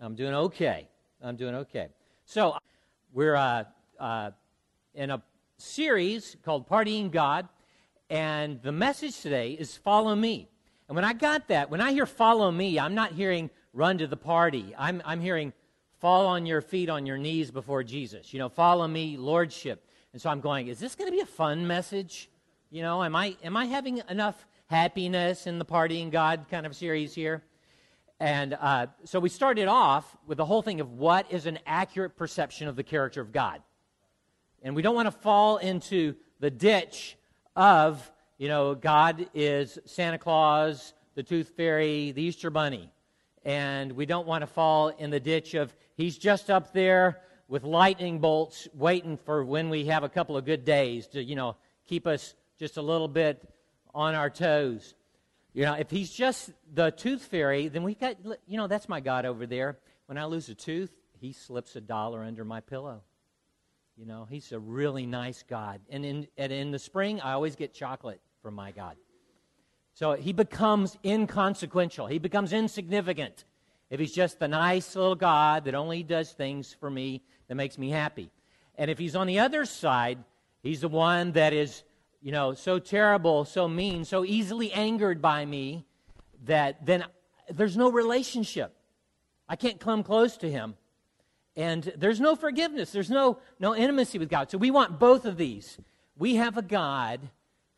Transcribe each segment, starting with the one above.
I'm doing okay. I'm doing okay. So, we're uh, uh, in a series called Partying God, and the message today is Follow Me. And when I got that, when I hear follow me, I'm not hearing run to the party. I'm, I'm hearing fall on your feet, on your knees before Jesus. You know, follow me, lordship. And so I'm going, is this going to be a fun message? You know, am I, am I having enough happiness in the partying God kind of series here? And uh, so we started off with the whole thing of what is an accurate perception of the character of God. And we don't want to fall into the ditch of you know, God is Santa Claus, the Tooth Fairy, the Easter Bunny. And we don't want to fall in the ditch of he's just up there with lightning bolts waiting for when we have a couple of good days to, you know, keep us just a little bit on our toes. You know, if he's just the tooth fairy, then we've got, you know, that's my God over there. When I lose a tooth, he slips a dollar under my pillow. You know, he's a really nice God. And in, and in the spring, I always get chocolate from my God. So he becomes inconsequential. He becomes insignificant if he's just the nice little God that only does things for me that makes me happy. And if he's on the other side, he's the one that is, you know, so terrible, so mean, so easily angered by me that then there's no relationship. I can't come close to him. And there's no forgiveness. There's no no intimacy with god. So we want both of these. We have a god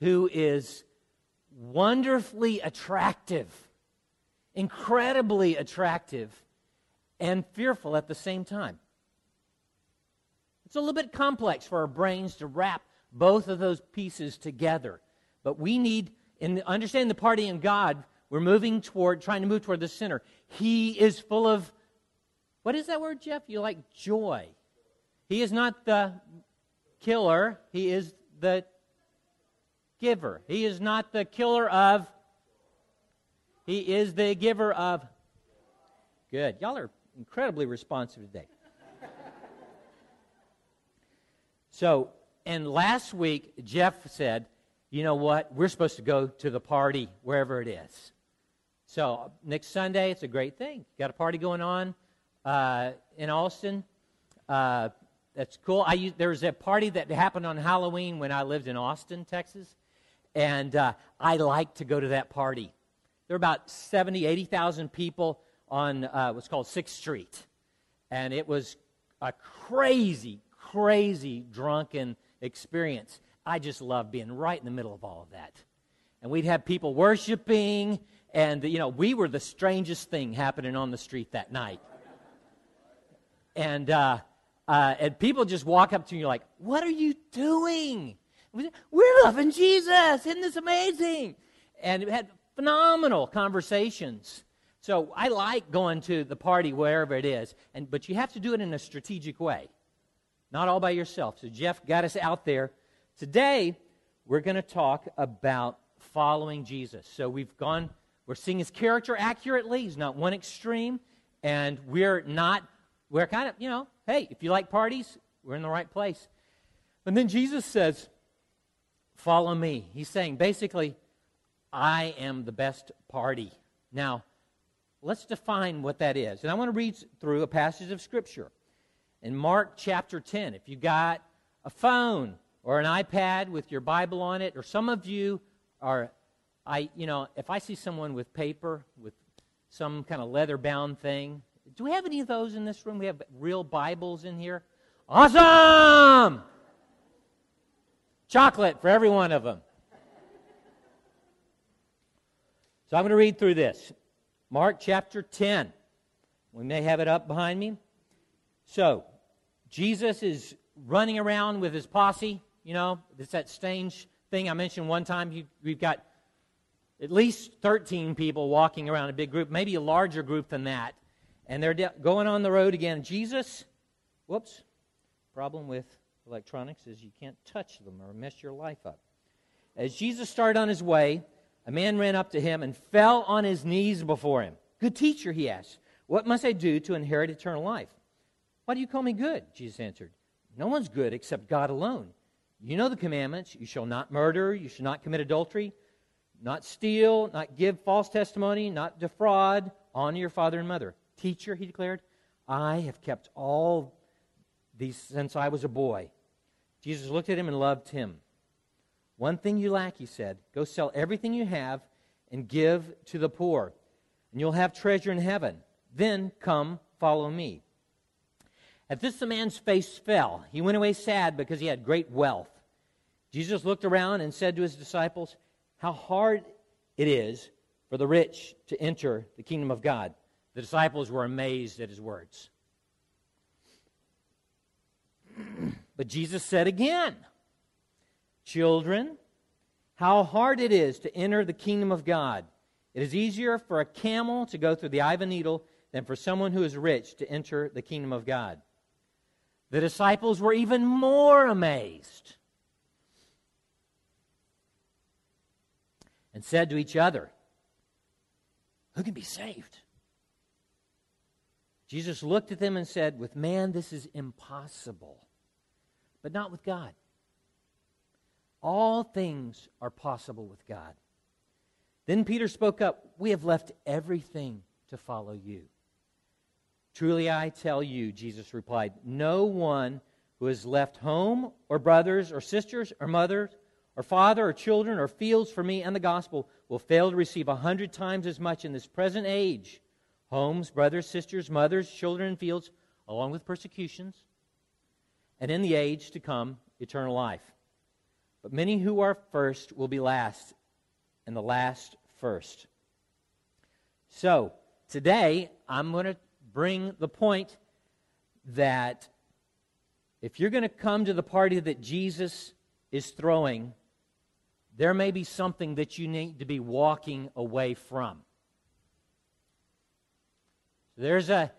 who is wonderfully attractive incredibly attractive and fearful at the same time. It's a little bit complex for our brains to wrap both of those pieces together but we need in understanding the party in god we're moving toward trying to move toward the center he is full of what is that word, Jeff? You like joy. He is not the killer, he is the giver. He is not the killer of, he is the giver of. Good. Y'all are incredibly responsive today. so, and last week, Jeff said, you know what? We're supposed to go to the party wherever it is. So, next Sunday, it's a great thing. Got a party going on uh, in Austin. Uh, that's cool. I used, there was a party that happened on Halloween when I lived in Austin, Texas, and uh, I like to go to that party. There were about 70, 80,000 people on uh, what's called Sixth Street, and it was a crazy, crazy drunken experience. I just love being right in the middle of all of that. And we'd have people worshiping, and you know, we were the strangest thing happening on the street that night and uh, uh, and people just walk up to you like, "What are you doing? We're loving Jesus. Isn't this amazing?" And we had phenomenal conversations. So I like going to the party wherever it is, and but you have to do it in a strategic way, not all by yourself. So Jeff got us out there. Today we're going to talk about following Jesus. So we've gone. We're seeing his character accurately. He's not one extreme, and we're not we're kind of, you know, hey, if you like parties, we're in the right place. And then Jesus says, Follow me. He's saying, basically, I am the best party. Now, let's define what that is. And I want to read through a passage of Scripture. In Mark chapter 10, if you've got a phone or an iPad with your Bible on it, or some of you are, I, you know, if I see someone with paper, with some kind of leather bound thing, do we have any of those in this room? We have real Bibles in here. Awesome! Chocolate for every one of them. So I'm going to read through this. Mark chapter 10. We may have it up behind me. So, Jesus is running around with his posse. You know, it's that strange thing I mentioned one time. we've got at least 13 people walking around a big group, maybe a larger group than that and they're de- going on the road again. Jesus, whoops, problem with electronics is you can't touch them or mess your life up. As Jesus started on his way, a man ran up to him and fell on his knees before him. Good teacher, he asked, what must I do to inherit eternal life? Why do you call me good? Jesus answered, No one's good except God alone. You know the commandments you shall not murder, you shall not commit adultery, not steal, not give false testimony, not defraud, honor your father and mother Teacher, he declared, I have kept all these since I was a boy. Jesus looked at him and loved him. One thing you lack, he said. Go sell everything you have and give to the poor, and you'll have treasure in heaven. Then come, follow me. At this, the man's face fell. He went away sad because he had great wealth. Jesus looked around and said to his disciples, How hard it is for the rich to enter the kingdom of God. The disciples were amazed at his words. but Jesus said again, Children, how hard it is to enter the kingdom of God. It is easier for a camel to go through the eye of a needle than for someone who is rich to enter the kingdom of God. The disciples were even more amazed and said to each other, Who can be saved? Jesus looked at them and said, With man, this is impossible, but not with God. All things are possible with God. Then Peter spoke up, We have left everything to follow you. Truly I tell you, Jesus replied, no one who has left home or brothers or sisters or mothers or father or children or fields for me and the gospel will fail to receive a hundred times as much in this present age homes, brothers, sisters, mothers, children, and fields, along with persecutions, and in the age to come, eternal life. But many who are first will be last, and the last first. So, today, I'm going to bring the point that if you're going to come to the party that Jesus is throwing, there may be something that you need to be walking away from. There's a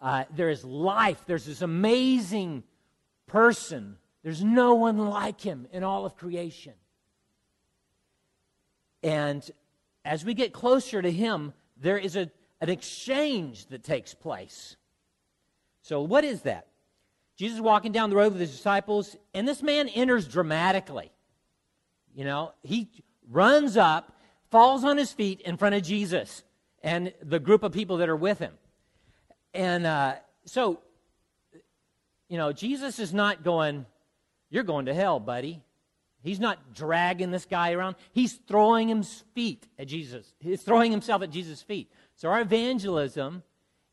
uh, there is life. There's this amazing person. There's no one like him in all of creation. And as we get closer to him, there is a an exchange that takes place. So, what is that? Jesus is walking down the road with his disciples, and this man enters dramatically. You know, he runs up, falls on his feet in front of Jesus and the group of people that are with him. And uh, so, you know, Jesus is not going, You're going to hell, buddy. He's not dragging this guy around. He's throwing his feet at Jesus. He's throwing himself at Jesus' feet. So our evangelism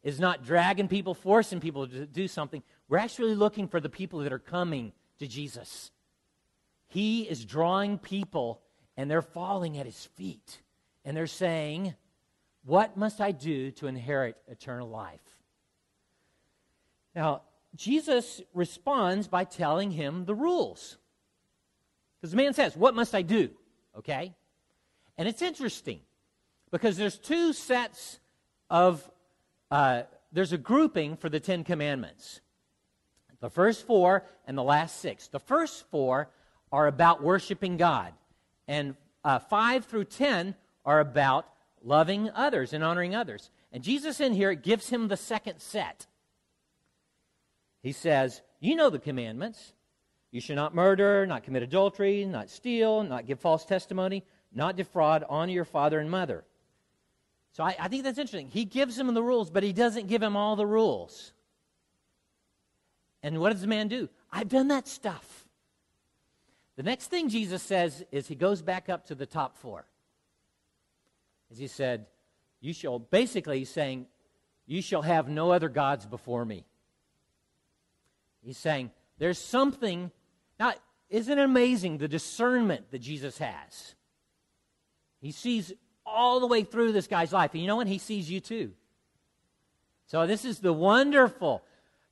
is not dragging people, forcing people to do something. We're actually looking for the people that are coming to Jesus. He is drawing people, and they're falling at his feet. And they're saying, What must I do to inherit eternal life? Now, Jesus responds by telling him the rules. Because the man says, What must I do? Okay? And it's interesting because there's two sets of, uh, there's a grouping for the Ten Commandments. The first four and the last six. The first four are about worshiping God, and uh, five through ten are about loving others and honoring others. And Jesus in here gives him the second set. He says, You know the commandments. You should not murder, not commit adultery, not steal, not give false testimony, not defraud, honor your father and mother. So I, I think that's interesting. He gives him the rules, but he doesn't give him all the rules. And what does the man do? I've done that stuff. The next thing Jesus says is he goes back up to the top four. As he said, You shall, basically, he's saying, You shall have no other gods before me. He's saying, There's something. Now, isn't it amazing the discernment that Jesus has? He sees all the way through this guy's life. And you know what? He sees you too. So this is the wonderful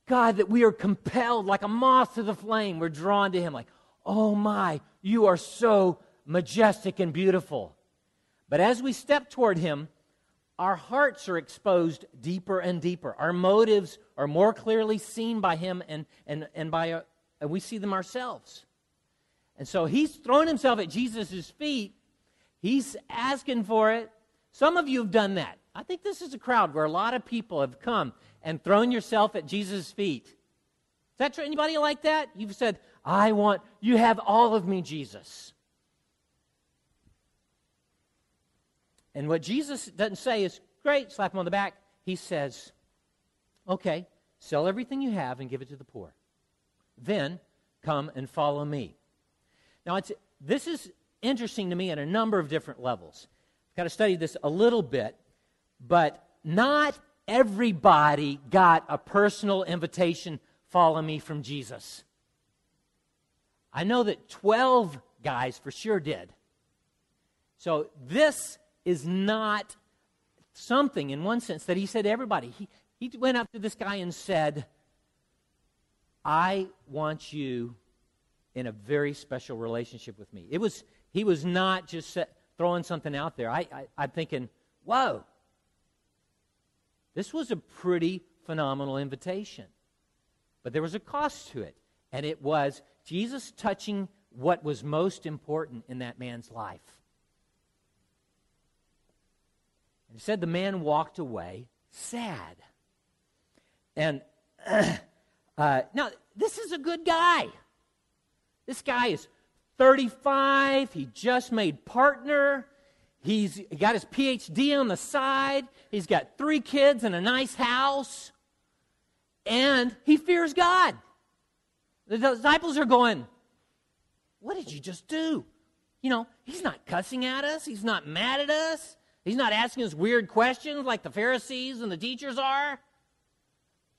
God that we are compelled, like a moth to the flame, we're drawn to Him, like, oh my, you are so majestic and beautiful. But as we step toward Him, our hearts are exposed deeper and deeper. Our motives are more clearly seen by Him, and, and, and, by, uh, and we see them ourselves. And so He's thrown Himself at Jesus' feet He's asking for it. Some of you have done that. I think this is a crowd where a lot of people have come and thrown yourself at Jesus' feet. Is that true? Anybody like that? You've said, I want, you have all of me, Jesus. And what Jesus doesn't say is, great, slap him on the back. He says, Okay, sell everything you have and give it to the poor. Then come and follow me. Now, it's, this is interesting to me at a number of different levels. I've got to study this a little bit, but not everybody got a personal invitation follow me from Jesus. I know that 12 guys for sure did. So this is not something, in one sense, that he said to everybody. He, he went up to this guy and said, I want you in a very special relationship with me. It was, he was not just set, throwing something out there. I, I, I'm thinking, whoa, this was a pretty phenomenal invitation. But there was a cost to it, and it was Jesus touching what was most important in that man's life. And he said the man walked away sad. And uh, now, this is a good guy. This guy is 35. He just made partner. He's got his PhD on the side. He's got three kids and a nice house. And he fears God. The disciples are going, What did you just do? You know, he's not cussing at us. He's not mad at us. He's not asking us weird questions like the Pharisees and the teachers are.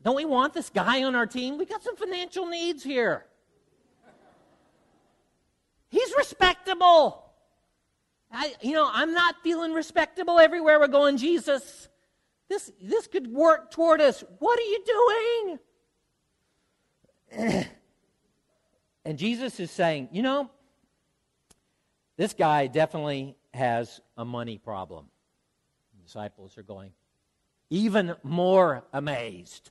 Don't we want this guy on our team? We got some financial needs here. He's respectable. I, you know, I'm not feeling respectable everywhere we're going, Jesus. This, this could work toward us. What are you doing? and Jesus is saying, you know, this guy definitely has a money problem. The disciples are going even more amazed.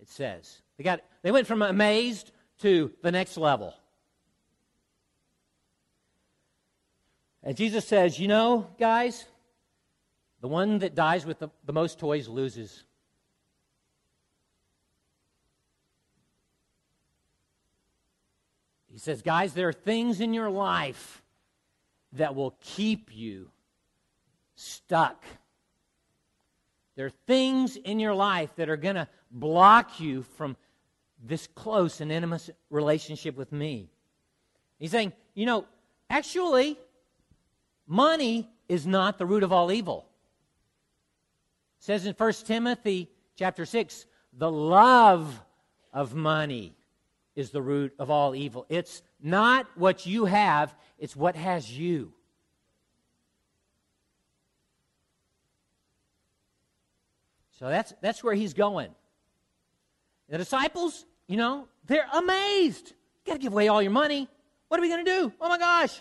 It says they got they went from amazed to the next level. And Jesus says, You know, guys, the one that dies with the, the most toys loses. He says, Guys, there are things in your life that will keep you stuck. There are things in your life that are going to block you from this close and intimate relationship with me. He's saying, you know, actually, Money is not the root of all evil. It says in 1 Timothy chapter 6, the love of money is the root of all evil. It's not what you have, it's what has you. So that's, that's where he's going. The disciples, you know, they're amazed. You got to give away all your money. What are we going to do? Oh my gosh.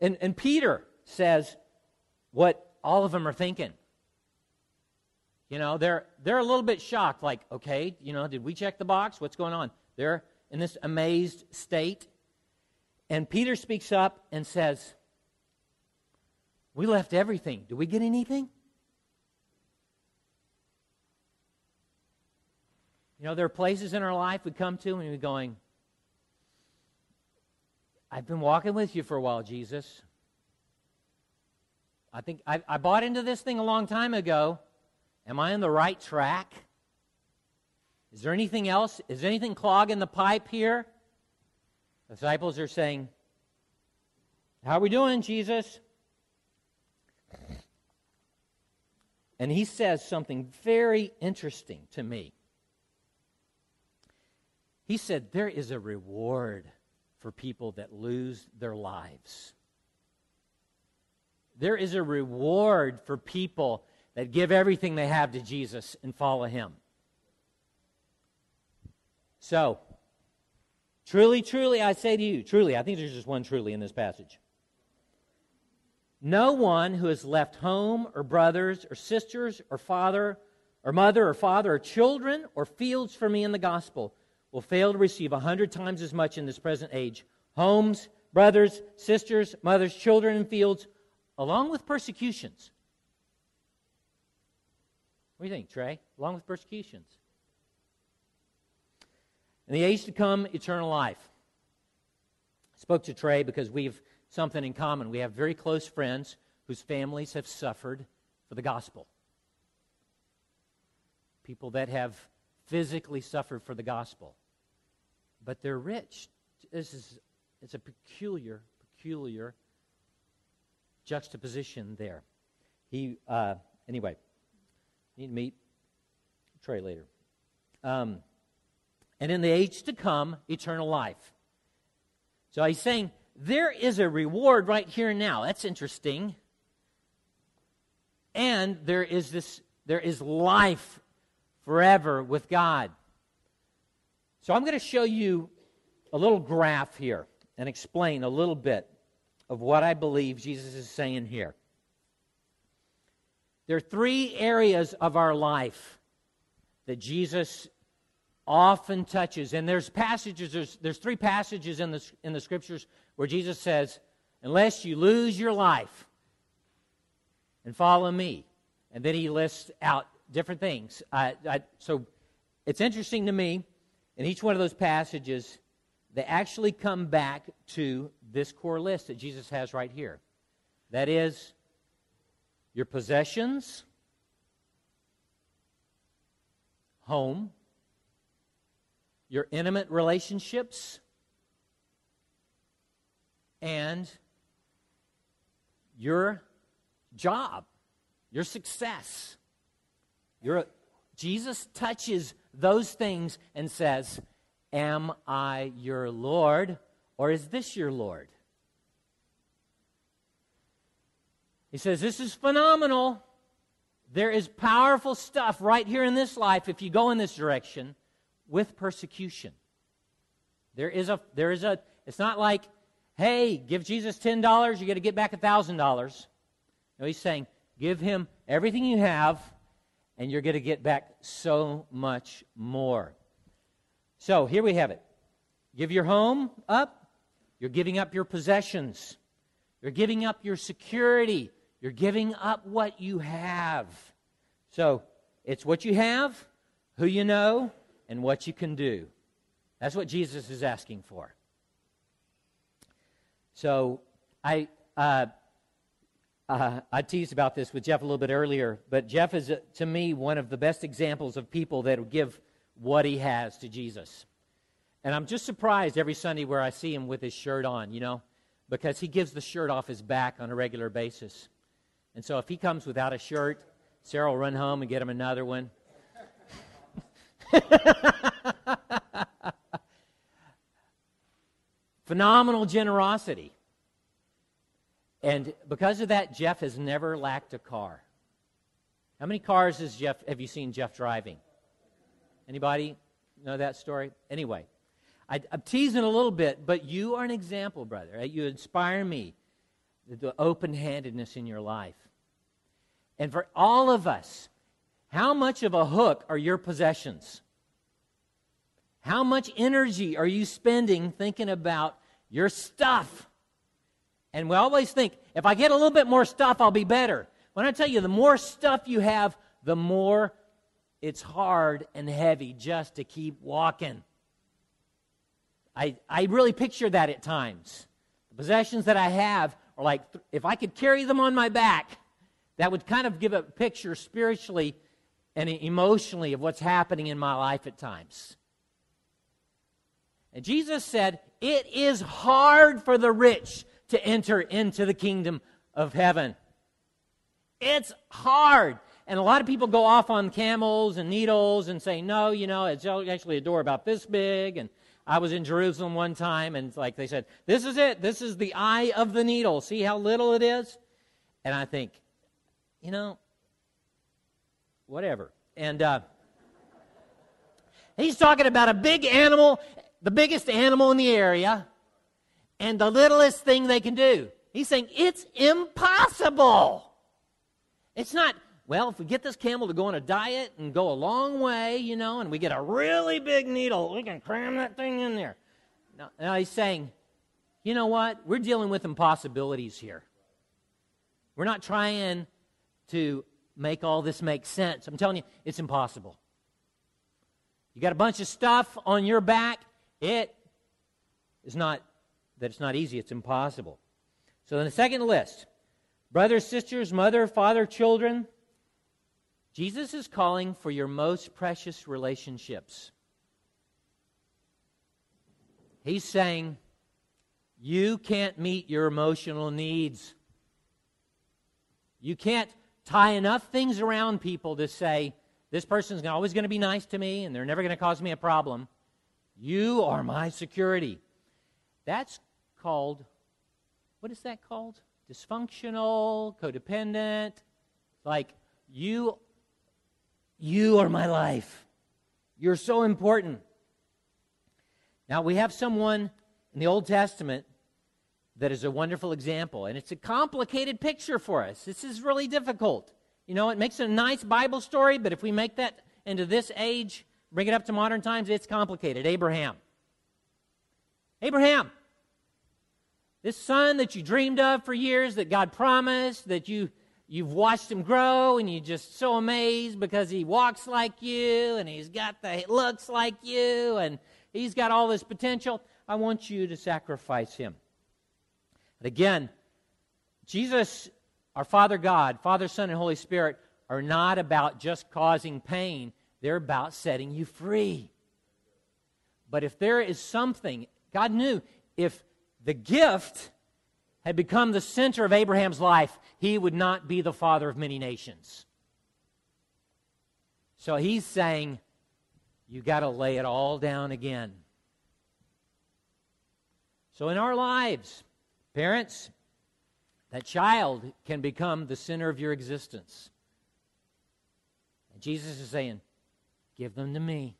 And, and Peter says what all of them are thinking. You know, they're, they're a little bit shocked, like, okay, you know, did we check the box? What's going on? They're in this amazed state. And Peter speaks up and says, We left everything. Do we get anything? You know, there are places in our life we come to and we're going, I've been walking with you for a while, Jesus. I think I, I bought into this thing a long time ago. Am I on the right track? Is there anything else? Is anything clogging the pipe here? The disciples are saying, How are we doing, Jesus? And he says something very interesting to me. He said, There is a reward for people that lose their lives. There is a reward for people that give everything they have to Jesus and follow him. So, truly, truly, I say to you, truly, I think there's just one truly in this passage. No one who has left home or brothers or sisters or father or mother or father or children or fields for me in the gospel will fail to receive a hundred times as much in this present age homes, brothers, sisters, mothers, children, and fields, along with persecutions. What do you think, Trey? Along with persecutions. In the age to come, eternal life. I spoke to Trey because we have something in common. We have very close friends whose families have suffered for the gospel. people that have physically suffered for the gospel, but they're rich. This is it's a peculiar, peculiar juxtaposition there. He uh, anyway, need to meet Trey later. Um, and in the age to come, eternal life. So he's saying there is a reward right here and now. That's interesting. And there is this there is life forever with God. So I'm going to show you a little graph here and explain a little bit of what I believe Jesus is saying here. There are three areas of our life that Jesus often touches. And there's passages, there's, there's three passages in the, in the scriptures where Jesus says, Unless you lose your life and follow me. And then he lists out different things. I, so it's interesting to me, in each one of those passages, they actually come back to this core list that Jesus has right here. That is, your possessions, home, your intimate relationships, and your job, your success. Your, Jesus touches those things and says, Am I your Lord, or is this your Lord? He says, This is phenomenal. There is powerful stuff right here in this life if you go in this direction with persecution. There is a, there is a, it's not like, hey, give Jesus $10, you're going to get back $1,000. No, he's saying, give him everything you have, and you're going to get back so much more. So here we have it. Give your home up, you're giving up your possessions, you're giving up your security, you're giving up what you have. So it's what you have, who you know, and what you can do. That's what Jesus is asking for. So I, uh, uh, I teased about this with Jeff a little bit earlier, but Jeff is, uh, to me, one of the best examples of people that will give what he has to Jesus. And I'm just surprised every Sunday where I see him with his shirt on, you know, because he gives the shirt off his back on a regular basis. And so if he comes without a shirt, Sarah will run home and get him another one. Phenomenal generosity. And because of that, Jeff has never lacked a car. How many cars has Jeff, have you seen Jeff driving? Anybody know that story? Anyway, I, am teasing a little bit, but you are an example, brother. You inspire me, the open handedness in your life. And for all of us, how much of a hook are your possessions? How much energy are you spending thinking about your stuff? And we always think, if I get a little bit more stuff, I'll be better. When I tell you, the more stuff you have, the more it's hard and heavy just to keep walking. I, I really picture that at times. The possessions that I have are like, if I could carry them on my back, that would kind of give a picture spiritually and emotionally of what's happening in my life at times. And Jesus said, It is hard for the rich to enter into the kingdom of heaven. It's hard. And a lot of people go off on camels and needles and say, no, you know, it's actually a door about this big. And I was in Jerusalem one time, and like they said, this is it. This is the eye of the needle. See how little it is? And I think, you know, whatever. And uh, he's talking about a big animal, the biggest animal in the area, and the littlest thing they can do. He's saying it's impossible. It's not, well, if we get this camel to go on a diet and go a long way, you know, and we get a really big needle, we can cram that thing in there. Now, now he's saying, you know what? We're dealing with impossibilities here. We're not trying to make all this make sense. I'm telling you, it's impossible. You got a bunch of stuff on your back, it is not that it's not easy, it's impossible. So, in the second list, brothers, sisters, mother, father, children, Jesus is calling for your most precious relationships. He's saying, you can't meet your emotional needs. You can't tie enough things around people to say, this person's always going to be nice to me and they're never going to cause me a problem. You are my security. That's called, what is that called? Dysfunctional, codependent. Like, you, you are my life. You're so important. Now, we have someone in the Old Testament that is a wonderful example, and it's a complicated picture for us. This is really difficult. You know, it makes a nice Bible story, but if we make that into this age, bring it up to modern times, it's complicated. Abraham. Abraham, this son that you dreamed of for years, that God promised, that you you've watched him grow and you're just so amazed because he walks like you and he's got the looks like you and he's got all this potential. I want you to sacrifice him. Again, Jesus, our Father God, Father, Son, and Holy Spirit are not about just causing pain, they're about setting you free. But if there is something, God knew if the gift had become the center of Abraham's life, he would not be the father of many nations. So he's saying, you got to lay it all down again. So in our lives, parents, that child can become the center of your existence. And Jesus is saying, give them to me.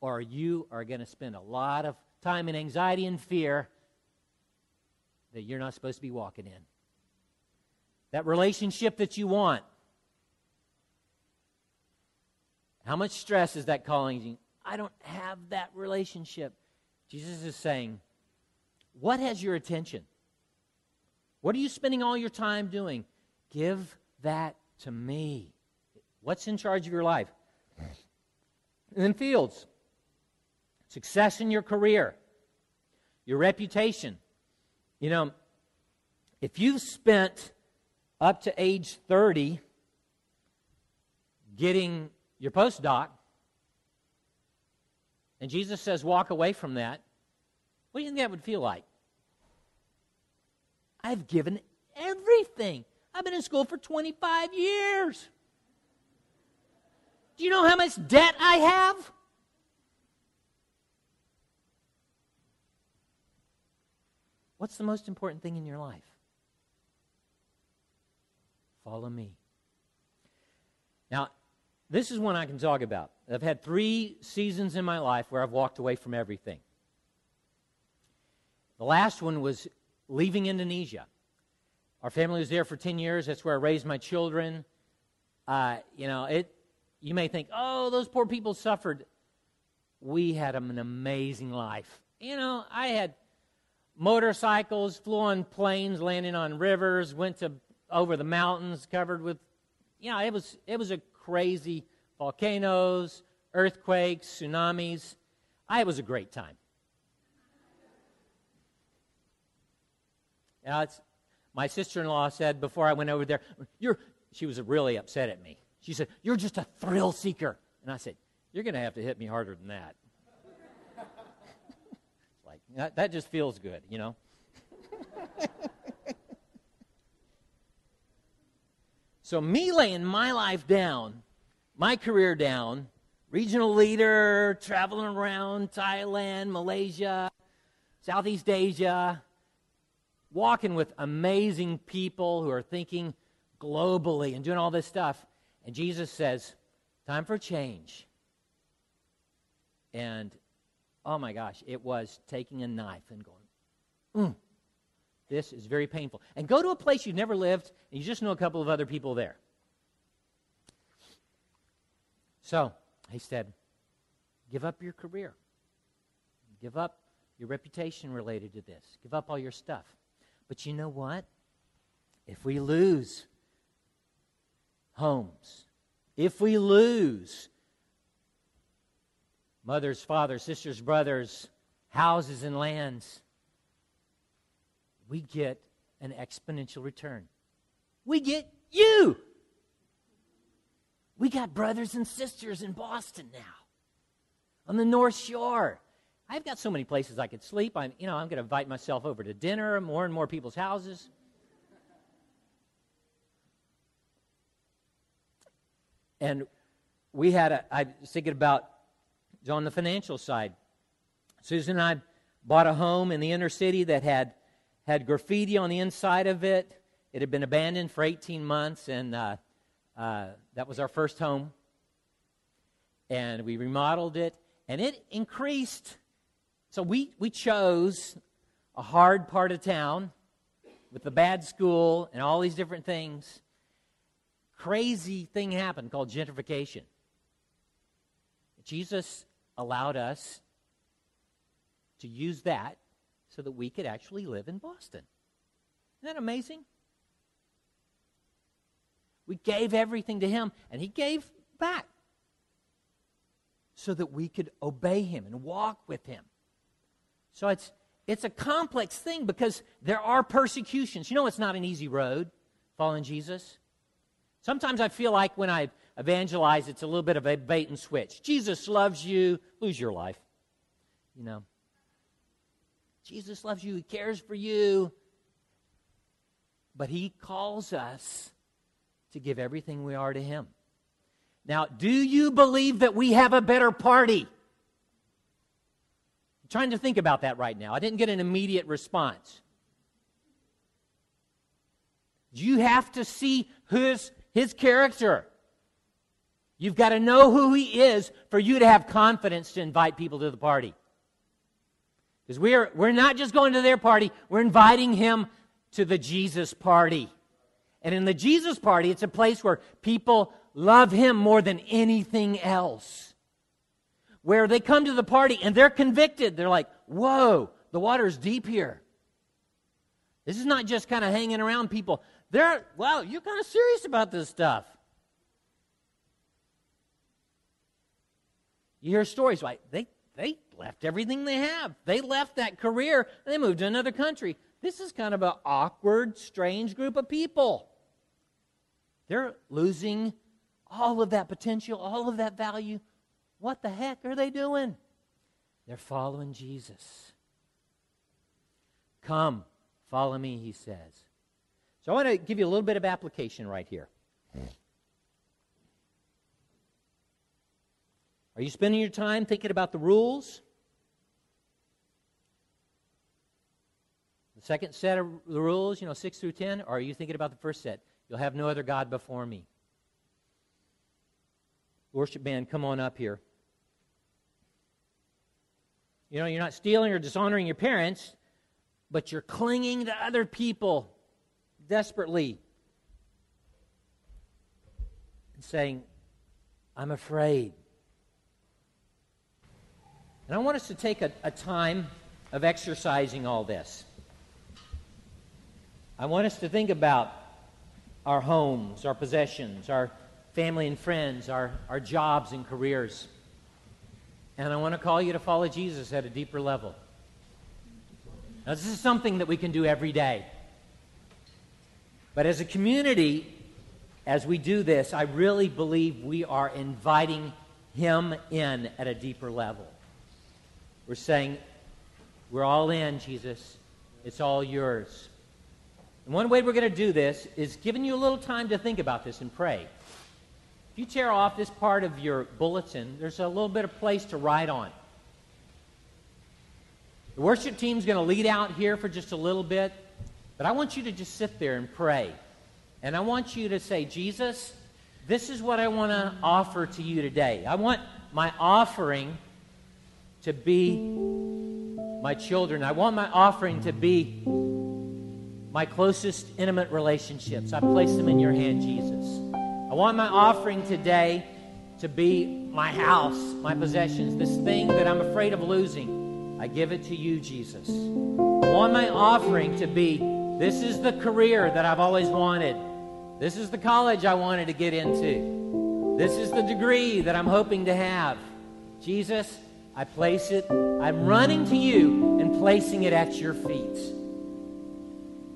Or you are going to spend a lot of time in anxiety and fear that you're not supposed to be walking in. That relationship that you want. How much stress is that calling? You? I don't have that relationship. Jesus is saying, What has your attention? What are you spending all your time doing? Give that to me. What's in charge of your life? And then, fields success in your career, your reputation. You know, if you've spent up to age 30 getting your postdoc, and Jesus says, walk away from that, what do you think that would feel like? I've given everything. I've been in school for 25 years. Do you know how much debt I have? What's the most important thing in your life? Follow me. Now, this is one I can talk about. I've had three seasons in my life where I've walked away from everything. The last one was leaving Indonesia. Our family was there for 10 years. That's where I raised my children. Uh, you know, it, you may think, oh, those poor people suffered. We had an amazing life. You know, I had motorcycles, flew on planes, landing on rivers, went to over the mountains covered with, you know, it was, it was a crazy volcanoes, earthquakes, tsunamis. I, it was a great time. Now, it's, my sister in law said before I went over there, you're, she was really upset at me. She said, You're just a thrill seeker. And I said, You're going to have to hit me harder than that. That, that just feels good, you know? So, me laying my life down, my career down, regional leader, traveling around Thailand, Malaysia, Southeast Asia, walking with amazing people who are thinking globally and doing all this stuff. And Jesus says, Time for change. And oh my gosh, it was taking a knife and going, mm, this is very painful. And go to a place you've never lived and you just know a couple of other people there. So he said, Give up your career. Give up your reputation related to this. Give up all your stuff. But you know what? If we lose homes, if we lose mothers, fathers, sisters, brothers, houses, and lands, we get an exponential return. We get you. We got brothers and sisters in Boston now, on the North Shore. I've got so many places I could sleep. I'm, you know, I'm going to invite myself over to dinner, more and more people's houses. And we had a, I was thinking about on the financial side. Susan and I bought a home in the inner city that had had graffiti on the inside of it. It had been abandoned for 18 months, and uh, uh, that was our first home. And we remodeled it, and it increased. So we, we chose a hard part of town with the bad school and all these different things. Crazy thing happened called gentrification. Jesus allowed us to use that so that we could actually live in Boston. Isn't that amazing? We gave everything to him, and he gave back so that we could obey him and walk with him. So it's it's a complex thing because there are persecutions. You know it's not an easy road following Jesus. Sometimes I feel like when I evangelize, it's a little bit of a bait and switch. Jesus loves you, lose your life. You know. Jesus loves you, He cares for you. But He calls us to give everything we are to Him. Now, do you believe that we have a better party? I'm trying to think about that right now. I didn't get an immediate response. You have to see his, his character. You've got to know who he is for you to have confidence to invite people to the party. Because we're, we're not just going to their party, we're inviting him to the Jesus party. And in the Jesus party, it's a place where people love him more than anything else. Where they come to the party and they're convicted. They're like, whoa, the water's deep here. This is not just kind of hanging around people. They're, well, you're kind of serious about this stuff. You hear stories like they, they left everything they have. They left that career and they moved to another country. This is kind of an awkward, strange group of people. They're losing all of that potential, all of that value. What the heck are they doing? They're following Jesus. Come, follow me, he says. So I want to give you a little bit of application right here. Are you spending your time thinking about the rules? The second set of the rules, you know, 6 through 10, or are you thinking about the first set? You'll have no other God before me. Worship band, come on up here. You know, you're not stealing or dishonoring your parents, but you're clinging to other people desperately and saying, I'm afraid. And I want us to take a, a time of exercising all this. I want us to think about our homes, our possessions, our family and friends, our, our jobs and careers. And I want to call you to follow Jesus at a deeper level. Now, this is something that we can do every day. But as a community, as we do this, I really believe we are inviting Him in at a deeper level. We're saying, We're all in, Jesus. It's all yours. And one way we're going to do this is giving you a little time to think about this and pray. If you tear off this part of your bulletin, there's a little bit of place to write on. The worship team's going to lead out here for just a little bit, but I want you to just sit there and pray. And I want you to say, Jesus, this is what I want to offer to you today. I want my offering to be my children. I want my offering to be my closest intimate relationships. I place them in your hand, Jesus. I want my offering today to be my house, my possessions, this thing that I'm afraid of losing. I give it to you, Jesus. I want my offering to be this is the career that I've always wanted. This is the college I wanted to get into. This is the degree that I'm hoping to have. Jesus, I place it, I'm running to you and placing it at your feet.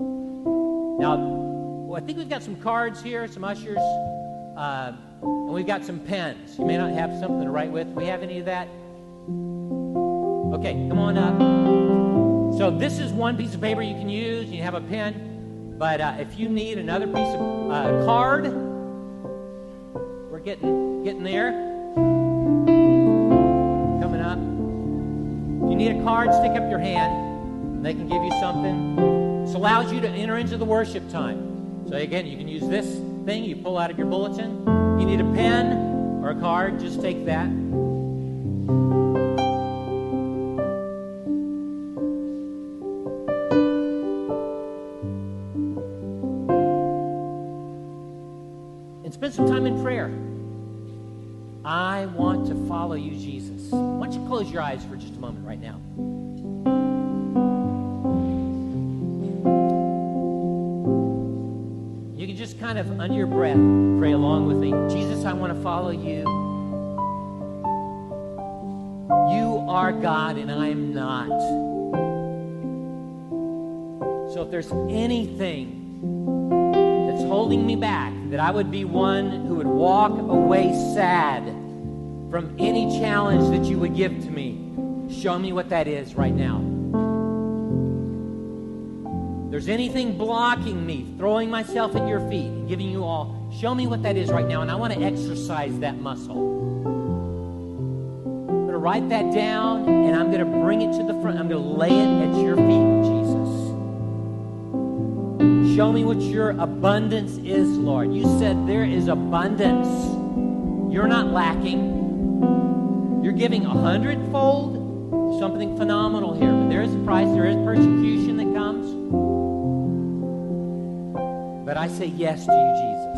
Now, well, I think we've got some cards here, some ushers. Uh, and we've got some pens. You may not have something to write with. We have any of that? Okay, come on up. So this is one piece of paper you can use. You have a pen, but uh, if you need another piece of uh, card, we're getting getting there. Need a card, stick up your hand. And they can give you something. This allows you to enter into the worship time. So again, you can use this thing you pull out of your bulletin. You need a pen or a card, just take that. And spend some time in prayer. I want to follow you, Jesus. Why don't you close your eyes for just a moment under your breath, pray along with me. Jesus, I want to follow you. You are God and I am not. So if there's anything that's holding me back, that I would be one who would walk away sad from any challenge that you would give to me, show me what that is right now there's anything blocking me, throwing myself at your feet and giving you all, show me what that is right now, and I want to exercise that muscle. I'm going to write that down, and I'm going to bring it to the front. I'm going to lay it at your feet, Jesus. Show me what your abundance is, Lord. You said there is abundance. You're not lacking. You're giving a hundredfold. Something phenomenal here. But there is a price, there is persecution But I say yes to you, Jesus.